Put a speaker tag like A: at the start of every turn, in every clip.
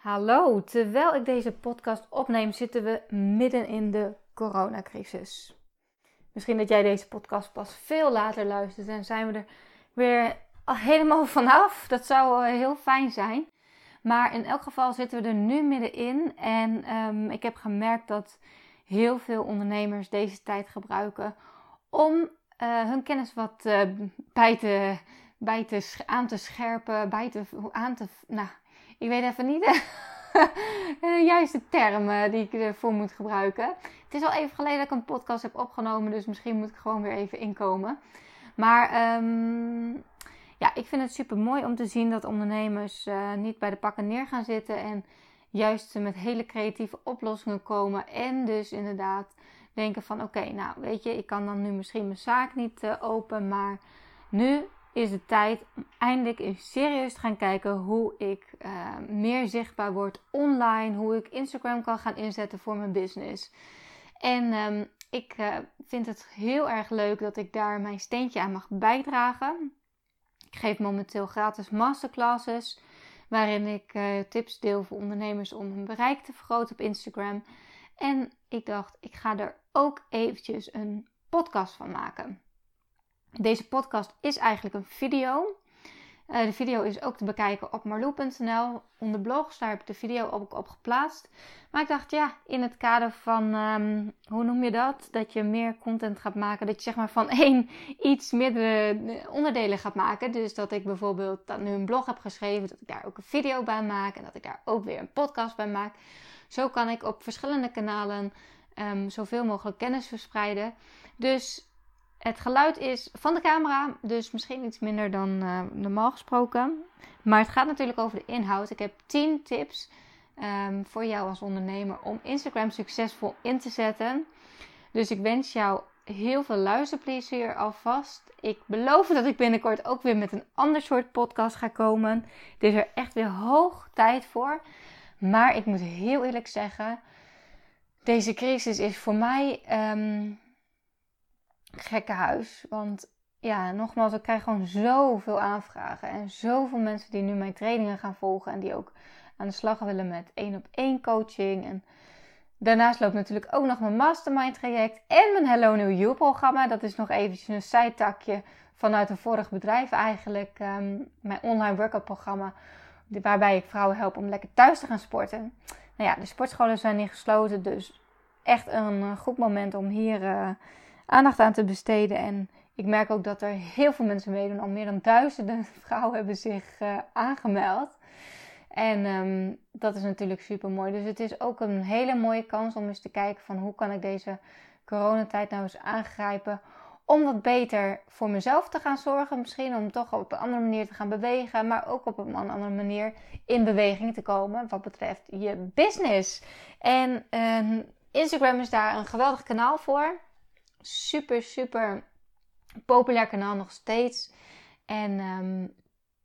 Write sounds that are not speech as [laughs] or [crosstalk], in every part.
A: Hallo, terwijl ik deze podcast opneem, zitten we midden in de coronacrisis. Misschien dat jij deze podcast pas veel later luistert en zijn we er weer helemaal [laughs] vanaf. Dat zou eh, heel fijn zijn. Maar in elk geval zitten we er nu middenin. En um, ik heb gemerkt dat heel veel ondernemers deze tijd gebruiken om uh, hun kennis wat uh, bij te, bij te, aan te scherpen, bij te, aan te, nou, ik weet even niet [laughs] de juiste termen die ik ervoor moet gebruiken. Het is al even geleden dat ik een podcast heb opgenomen, dus misschien moet ik gewoon weer even inkomen. Maar um, ja, ik vind het super mooi om te zien dat ondernemers uh, niet bij de pakken neer gaan zitten en juist met hele creatieve oplossingen komen. En dus inderdaad denken van oké, nou weet je, ik kan dan nu misschien mijn zaak niet open, maar nu is het tijd om eindelijk serieus te gaan kijken hoe ik uh, meer zichtbaar word online, hoe ik Instagram kan gaan inzetten voor mijn business. En um, ik uh, vind het heel erg leuk dat ik daar mijn steentje aan mag bijdragen. Ik geef momenteel gratis masterclasses waarin ik uh, tips deel voor ondernemers om hun bereik te vergroten op Instagram. En ik dacht, ik ga er ook eventjes een podcast van maken. Deze podcast is eigenlijk een video. Uh, de video is ook te bekijken op marloe.nl onder blogs. Daar heb ik de video ook op geplaatst. Maar ik dacht, ja, in het kader van, um, hoe noem je dat? Dat je meer content gaat maken. Dat je zeg maar van [laughs] één iets meerdere onderdelen gaat maken. Dus dat ik bijvoorbeeld dat nu een blog heb geschreven. Dat ik daar ook een video bij maak. En dat ik daar ook weer een podcast bij maak. Zo kan ik op verschillende kanalen um, zoveel mogelijk kennis verspreiden. Dus het geluid is van de camera, dus misschien iets minder dan uh, normaal gesproken. Maar het gaat natuurlijk over de inhoud. Ik heb 10 tips um, voor jou als ondernemer om Instagram succesvol in te zetten. Dus ik wens jou heel veel luisterplezier alvast. Ik beloof dat ik binnenkort ook weer met een ander soort podcast ga komen. Het is er echt weer hoog tijd voor. Maar ik moet heel eerlijk zeggen, deze crisis is voor mij. Um, gekke huis. Want ja, nogmaals, ik krijg gewoon zoveel aanvragen. En zoveel mensen die nu mijn trainingen gaan volgen. En die ook aan de slag willen met één op één coaching. En daarnaast loopt natuurlijk ook nog mijn mastermind traject. En mijn Hello New You programma. Dat is nog eventjes een zijtakje vanuit een vorig bedrijf eigenlijk. Um, mijn online workout programma. Waarbij ik vrouwen help om lekker thuis te gaan sporten. Nou ja, de sportscholen zijn niet gesloten. Dus echt een goed moment om hier... Uh, aandacht aan te besteden. En ik merk ook dat er heel veel mensen meedoen. Al meer dan duizenden [laughs] vrouwen hebben zich uh, aangemeld. En um, dat is natuurlijk super mooi. Dus het is ook een hele mooie kans om eens te kijken van hoe kan ik deze coronatijd nou eens aangrijpen. Om wat beter voor mezelf te gaan zorgen. Misschien om toch op een andere manier te gaan bewegen. Maar ook op een andere manier in beweging te komen. Wat betreft je business. En uh, Instagram is daar een geweldig kanaal voor super, super populair kanaal nog steeds. En um,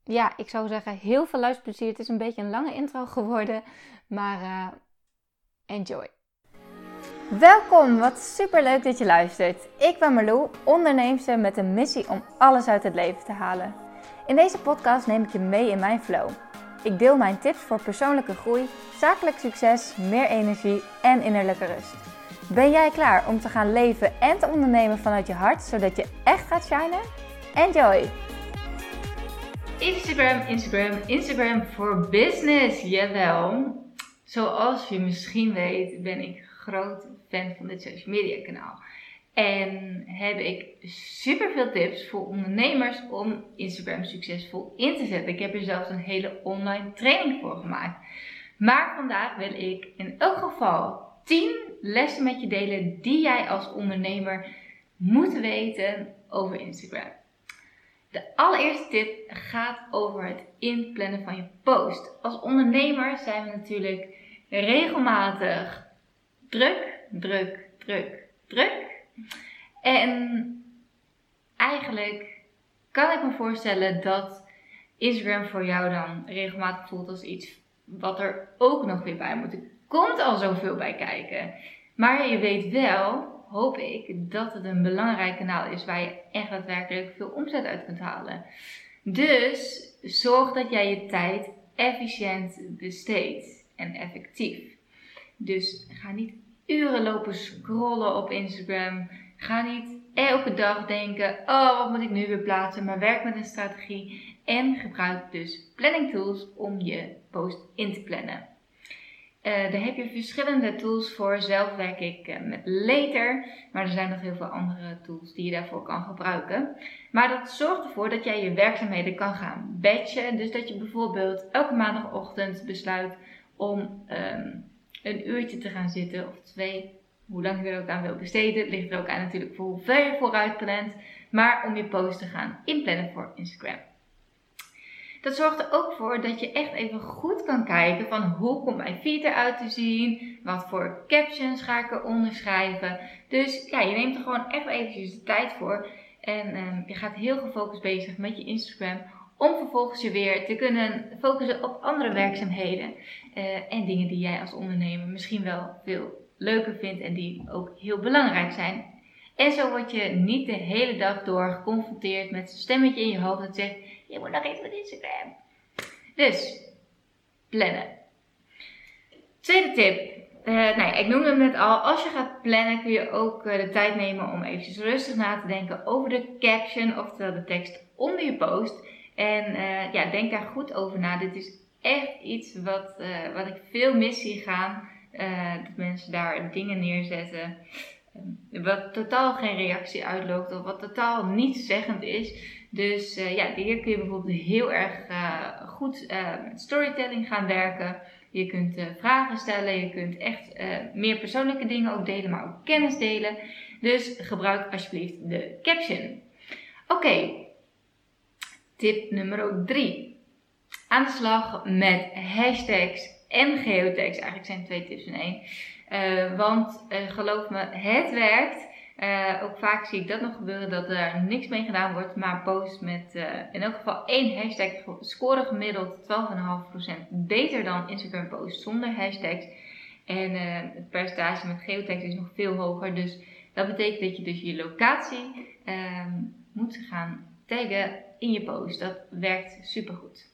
A: ja, ik zou zeggen, heel veel luisterplezier. Het is een beetje een lange intro geworden, maar uh, enjoy. Welkom, wat super leuk dat je luistert. Ik ben Marlou, onderneemster met een missie om alles uit het leven te halen. In deze podcast neem ik je mee in mijn flow. Ik deel mijn tips voor persoonlijke groei, zakelijk succes, meer energie en innerlijke rust. Ben jij klaar om te gaan leven en te ondernemen vanuit je hart, zodat je echt gaat shinen? Enjoy! Instagram, Instagram, Instagram voor business, jawel. Zoals je misschien weet ben ik groot fan van dit social media kanaal. En heb ik super veel tips voor ondernemers om Instagram succesvol in te zetten. Ik heb er zelfs een hele online training voor gemaakt. Maar vandaag wil ik in elk geval 10 lessen met je delen die jij als ondernemer moet weten over Instagram. De allereerste tip gaat over het inplannen van je post. Als ondernemer zijn we natuurlijk regelmatig druk, druk, druk, druk. En eigenlijk kan ik me voorstellen dat Instagram voor jou dan regelmatig voelt als iets wat er ook nog weer bij moet komt al zoveel bij kijken. Maar je weet wel, hoop ik, dat het een belangrijk kanaal is waar je echt daadwerkelijk veel omzet uit kunt halen. Dus zorg dat jij je tijd efficiënt besteedt.
B: en effectief. Dus ga niet uren lopen scrollen op Instagram. Ga niet elke dag denken: oh, wat moet ik nu weer plaatsen? Maar werk met een strategie en gebruik dus planning tools om je post in te plannen. Uh, daar heb je verschillende tools voor. Zelf werk ik uh, met Later, maar er zijn nog heel veel andere tools die je daarvoor kan gebruiken. Maar dat zorgt ervoor dat jij je werkzaamheden kan gaan batchen. Dus dat je bijvoorbeeld elke maandagochtend besluit om um, een uurtje te gaan zitten of twee. Hoe lang je er ook aan wil besteden, ligt er ook aan natuurlijk voor hoeveel je vooruit plant. Maar om je post te gaan inplannen voor Instagram. Dat zorgt er ook voor dat je echt even goed kan kijken van hoe komt mijn feed eruit te zien? Wat voor captions ga ik eronder schrijven? Dus ja, je neemt er gewoon echt eventjes de tijd voor. En um, je gaat heel gefocust bezig met je Instagram. Om vervolgens je weer te kunnen focussen op andere werkzaamheden. Uh, en dingen die jij als ondernemer misschien wel veel leuker vindt en die ook heel belangrijk zijn. En zo word je niet de hele dag door geconfronteerd met een stemmetje in je hoofd dat zegt: Je moet nog iets met Instagram. Dus, plannen. Tweede tip. Uh, ik noemde hem net al. Als je gaat plannen kun je ook uh, de tijd nemen om eventjes rustig na te denken over de caption, oftewel de tekst onder je post. En uh, ja, denk daar goed over na. Dit is echt iets wat, wat ik veel mis zie gaan. dat mensen daar dingen neerzetten wat totaal geen reactie uitloopt of wat totaal niet zeggend is. Dus uh, ja, hier kun je bijvoorbeeld heel erg uh, goed uh, met storytelling gaan werken. Je kunt vragen stellen, je kunt echt meer persoonlijke dingen ook delen, maar ook kennis delen. Dus gebruik alsjeblieft de caption. Oké, tip nummer 3. Aan de slag met hashtags en geotags. Eigenlijk zijn twee tips in één. Want geloof me, het werkt. Uh, ook vaak zie ik dat nog gebeuren dat er niks mee gedaan wordt, maar posts met in elk geval één hashtag scoren gemiddeld 12,5% beter dan Instagram posts zonder hashtags. En het percentage met geotags is nog veel hoger. Dus dat betekent dat je dus je locatie ehm, moet gaan taggen in je post. Dat werkt supergoed.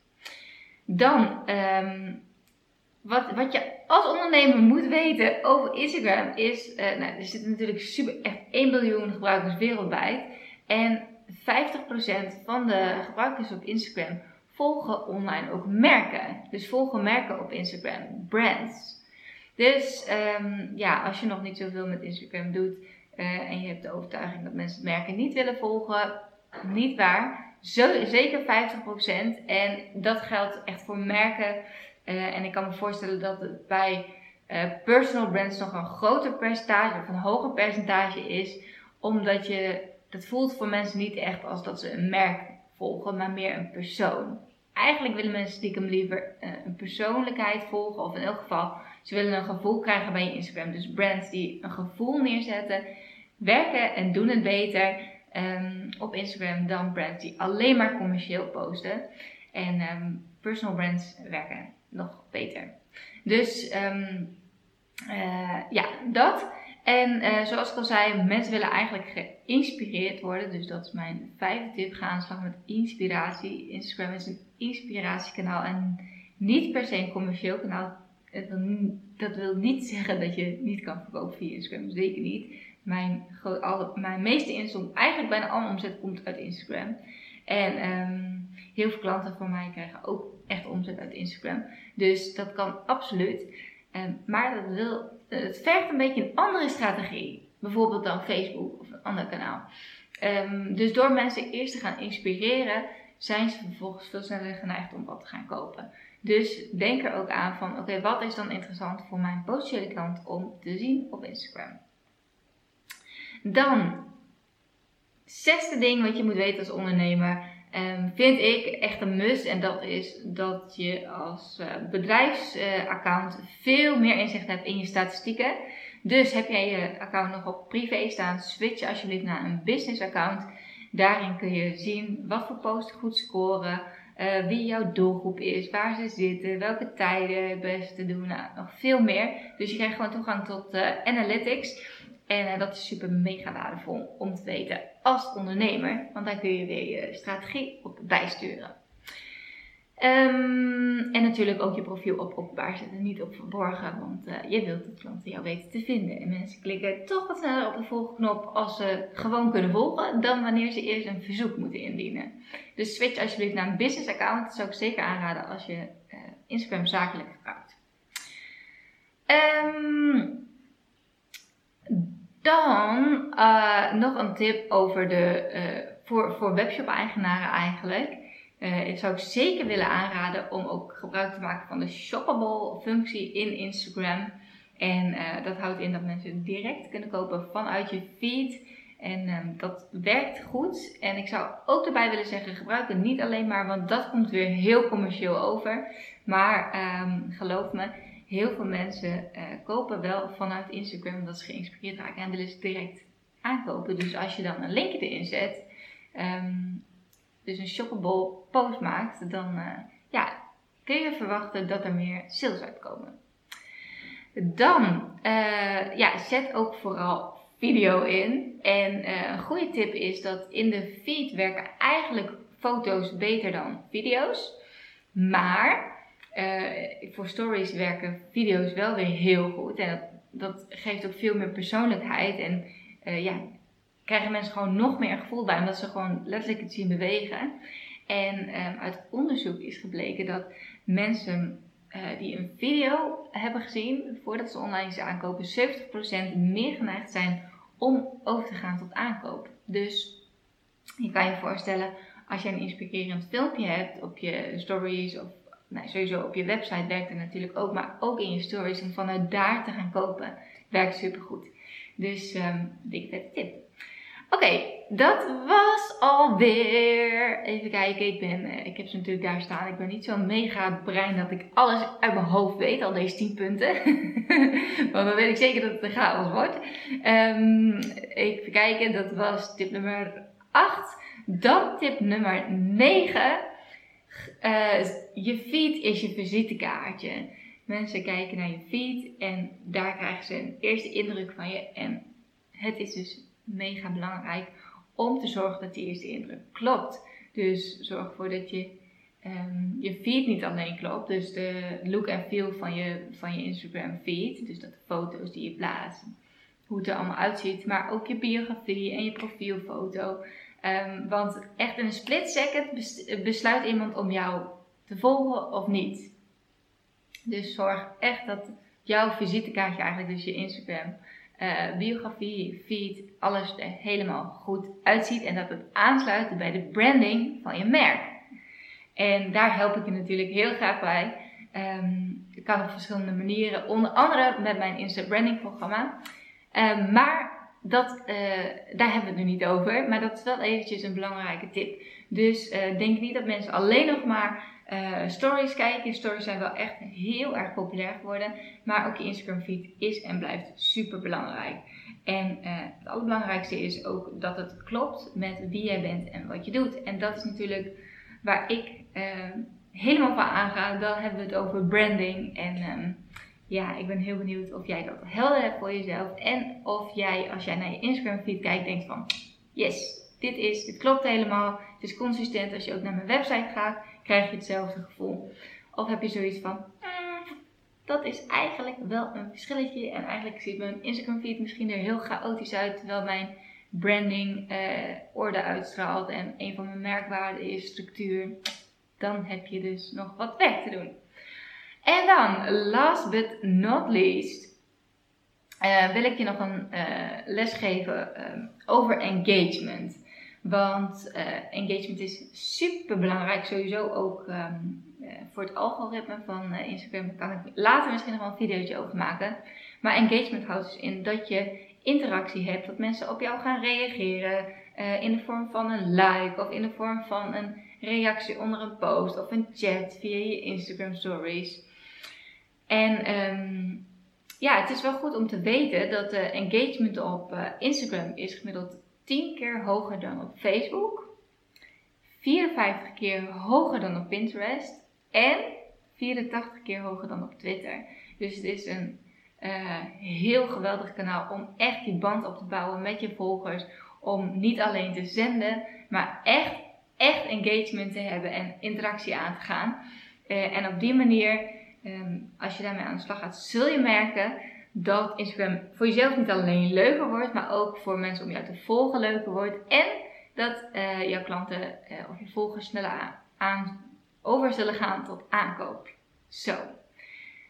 B: Dan um, wat, wat je als ondernemer moet weten over Instagram is, uh, nou, er zitten natuurlijk super, echt 1 biljoen gebruikers wereldwijd. En 50% van de gebruikers op Instagram volgen online ook merken. Dus volgen merken op Instagram, brands. Dus um, ja, als je nog niet zoveel met Instagram doet uh, en je hebt de overtuiging dat mensen merken niet willen volgen, niet waar. Zeker 50%. En dat geldt echt voor merken uh, en ik kan me voorstellen dat het bij uh, personal brands nog een groter percentage of een hoger percentage is, omdat je dat voelt voor mensen niet echt als dat ze een merk volgen, maar meer een persoon. Eigenlijk willen mensen stiekem liever uh, een persoonlijkheid volgen, of in elk geval, ze willen een gevoel krijgen bij je Instagram. Dus brands die een gevoel neerzetten, werken en doen het beter um, op Instagram dan brands die alleen maar commercieel posten. En um, personal brands werken nog beter. Dus um, uh, ja, dat. En uh, zoals ik al zei, mensen willen eigenlijk geïnspireerd worden. Dus dat is mijn vijfde tip. Ga aan slag met inspiratie. Instagram is een inspiratiekanaal en niet per se een commercieel kanaal. Dat wil niet [laughs] zeggen dat je niet kan verkopen via Instagram. Zeker niet. Mijn, alle, mijn meeste inkomsten, eigenlijk bijna alle omzet komt uit Instagram. En um, heel veel klanten van mij krijgen ook echt omzet uit Instagram. Dus dat kan absoluut. Um, maar dat wil, het vergt een beetje een andere strategie. Bijvoorbeeld dan Facebook of een ander kanaal. Um, dus door mensen eerst te gaan inspireren, zijn ze vervolgens veel sneller geneigd om wat te gaan kopen. Dus denk er ook aan van, oké, wat is dan interessant voor mijn potentiële klant om te zien op Instagram? Dan, zesde ding wat je moet weten als ondernemer Um, vind ik echt een must. En dat is dat je als uh, bedrijfsaccount uh, veel meer inzicht hebt in je statistieken. Dus heb jij je account nog op privé staan, switch alsjeblieft naar een business account. Daarin kun je zien wat voor posts goed scoren, uh, wie jouw doelgroep is, waar ze zitten, welke tijden het beste doen, nou, nog veel meer. Dus je krijgt gewoon toegang tot analytics. En uh, dat is super mega waardevol om te weten als ondernemer, want daar kun je weer je strategie op bijsturen. Ehm, en natuurlijk ook je profiel op openbaar zetten, niet op verborgen, want uh, je wilt dat klanten jou weten te vinden. En mensen klikken toch wat sneller op de volgknop als ze gewoon kunnen volgen, dan wanneer ze eerst een verzoek moeten indienen. Dus switch alsjeblieft naar een business account, dat zou ik zeker aanraden als je uh, Instagram zakelijk gebruikt. Um, dan uh, nog een tip over de, voor, voor webshop-eigenaren eigenlijk. Uh, ik zou zeker willen aanraden om ook gebruik te maken van de shoppable functie in Instagram. En dat houdt in dat mensen direct kunnen kopen vanuit je feed. En um, dat werkt goed. En ik zou ook erbij willen zeggen, gebruik het niet alleen maar, want dat komt weer heel commercieel over. Maar um, geloof me, heel veel mensen uh, kopen wel vanuit Instagram omdat ze geïnspireerd raken en willen ze direct aankopen. Dus als je dan een linkje erin zet, um, dus een shoppable post maakt, dan uh, ja, kun je verwachten dat er meer sales uitkomen. Dan, uh, ja, zet ook vooral video in. En een goede tip is dat in de feed werken eigenlijk foto's beter dan video's. Maar voor stories werken video's wel weer heel goed. En dat, geeft ook veel meer persoonlijkheid. En ja, krijgen mensen gewoon nog meer gevoel bij, omdat ze gewoon letterlijk het zien bewegen. En um, uit onderzoek is gebleken dat mensen uh, die een video hebben gezien voordat ze online iets aankopen, 70% meer geneigd zijn om over te gaan tot aankoop. Dus je kan je voorstellen, als je een inspirerend filmpje hebt op je stories of nou, sowieso op je website werkt het natuurlijk ook, maar ook in je stories om vanuit daar te gaan kopen, werkt supergoed. Dus um, dik vette tip. Oké, dat was alweer. Even kijken, ik, ben, eh, ik heb ze natuurlijk daar staan. Ik ben niet zo'n mega brein dat ik alles uit mijn hoofd weet, al deze 10 punten. [laughs] Want dan weet ik zeker dat het een chaos wordt. Um, even kijken, dat was tip nummer 8. Dan tip nummer 9. Eh, je feed is je visitekaartje. Mensen kijken naar je feed en daar krijgen ze een eerste indruk van je. En het is dus mega belangrijk om te zorgen dat die eerste indruk klopt. Dus zorg ervoor dat je um, je feed niet alleen klopt. Dus de look en feel van je, van je Instagram feed. Dus dat de foto's die je plaatst, hoe het er allemaal uitziet. Maar ook je biografie en je profielfoto. Um, want echt in een split second besluit iemand om jou te volgen of niet. Dus zorg echt dat jouw visitekaartje eigenlijk, dus je Instagram, uh, biografie, feed, alles er helemaal goed uitziet en dat het aansluit bij de branding van je merk. En daar help ik je natuurlijk heel graag bij. Um, ik kan op verschillende manieren, onder andere met mijn Insta Branding programma. Um, maar dat, uh, daar hebben we het nu niet over. Maar dat is wel eventjes een belangrijke tip. Dus uh, denk niet dat mensen alleen nog maar uh, stories kijken. Stories zijn wel echt heel erg populair geworden. Maar ook je Instagram feed is en blijft super belangrijk. En het allerbelangrijkste is ook dat het klopt met wie jij bent en wat je doet. En dat is natuurlijk waar ik helemaal van aanga. Dan hebben we het over branding. En um, ja, ik ben heel benieuwd of jij dat helder hebt voor jezelf. En of jij, als jij naar je Instagram feed kijkt, denkt van yes, dit is, dit klopt helemaal. Het is consistent als je ook naar mijn website gaat krijg je hetzelfde gevoel. Of heb je zoiets van, mm, dat is eigenlijk wel een verschilletje. En eigenlijk ziet mijn Instagram feed misschien er heel chaotisch uit. Terwijl mijn branding eh, orde uitstraalt. En een van mijn merkwaarden is structuur. Dan heb je dus nog wat werk te doen. Dan, last but not least, uh, wil ik je nog een uh, les geven uh, over engagement. Want uh, engagement is super belangrijk, sowieso ook uh, voor het algoritme van Instagram. Daar kan ik later misschien nog wel een videootje over maken. Maar engagement houdt dus in dat je interactie hebt, dat mensen op jou gaan reageren in de vorm van een like of in de vorm van een reactie onder een post of een chat via je Instagram stories. En um, ja, het is wel goed om te weten dat de engagement op Instagram is gemiddeld 10 keer hoger dan op Facebook, 54 keer hoger dan op Pinterest en 84 keer hoger dan op Twitter. Dus het is een uh, heel geweldig kanaal om echt die band op te bouwen met je volgers. Om niet alleen te zenden, maar echt, echt engagement te hebben en interactie aan te gaan. Eh, en op die manier, ehm, als je daarmee aan de slag gaat, zul je merken dat Instagram voor jezelf niet alleen leuker wordt, maar ook voor mensen om jou te volgen leuker wordt. En dat uh, jouw klanten uh, of je volgers sneller aan, over zullen gaan tot aankoop. Zo.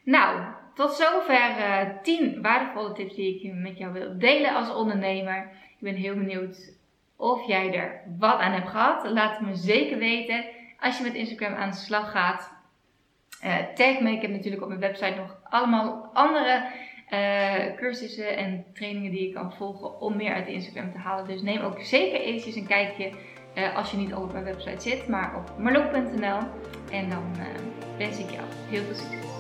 B: Nou, tot zover uh, 10 waardevolle tips die ik met jou wil delen als ondernemer. Ik ben heel benieuwd of jij er wat aan hebt gehad. Laat het me zeker weten. Als je met Instagram aan de slag gaat, tag me. Ik heb natuurlijk op mijn website nog allemaal andere uh, cursussen en trainingen die je kan volgen om meer uit Instagram te halen. Dus neem ook zeker eventjes een kijkje uh, als je niet al op mijn website zit, maar op marloek.nl. En dan uh, wens ik jou heel veel succes.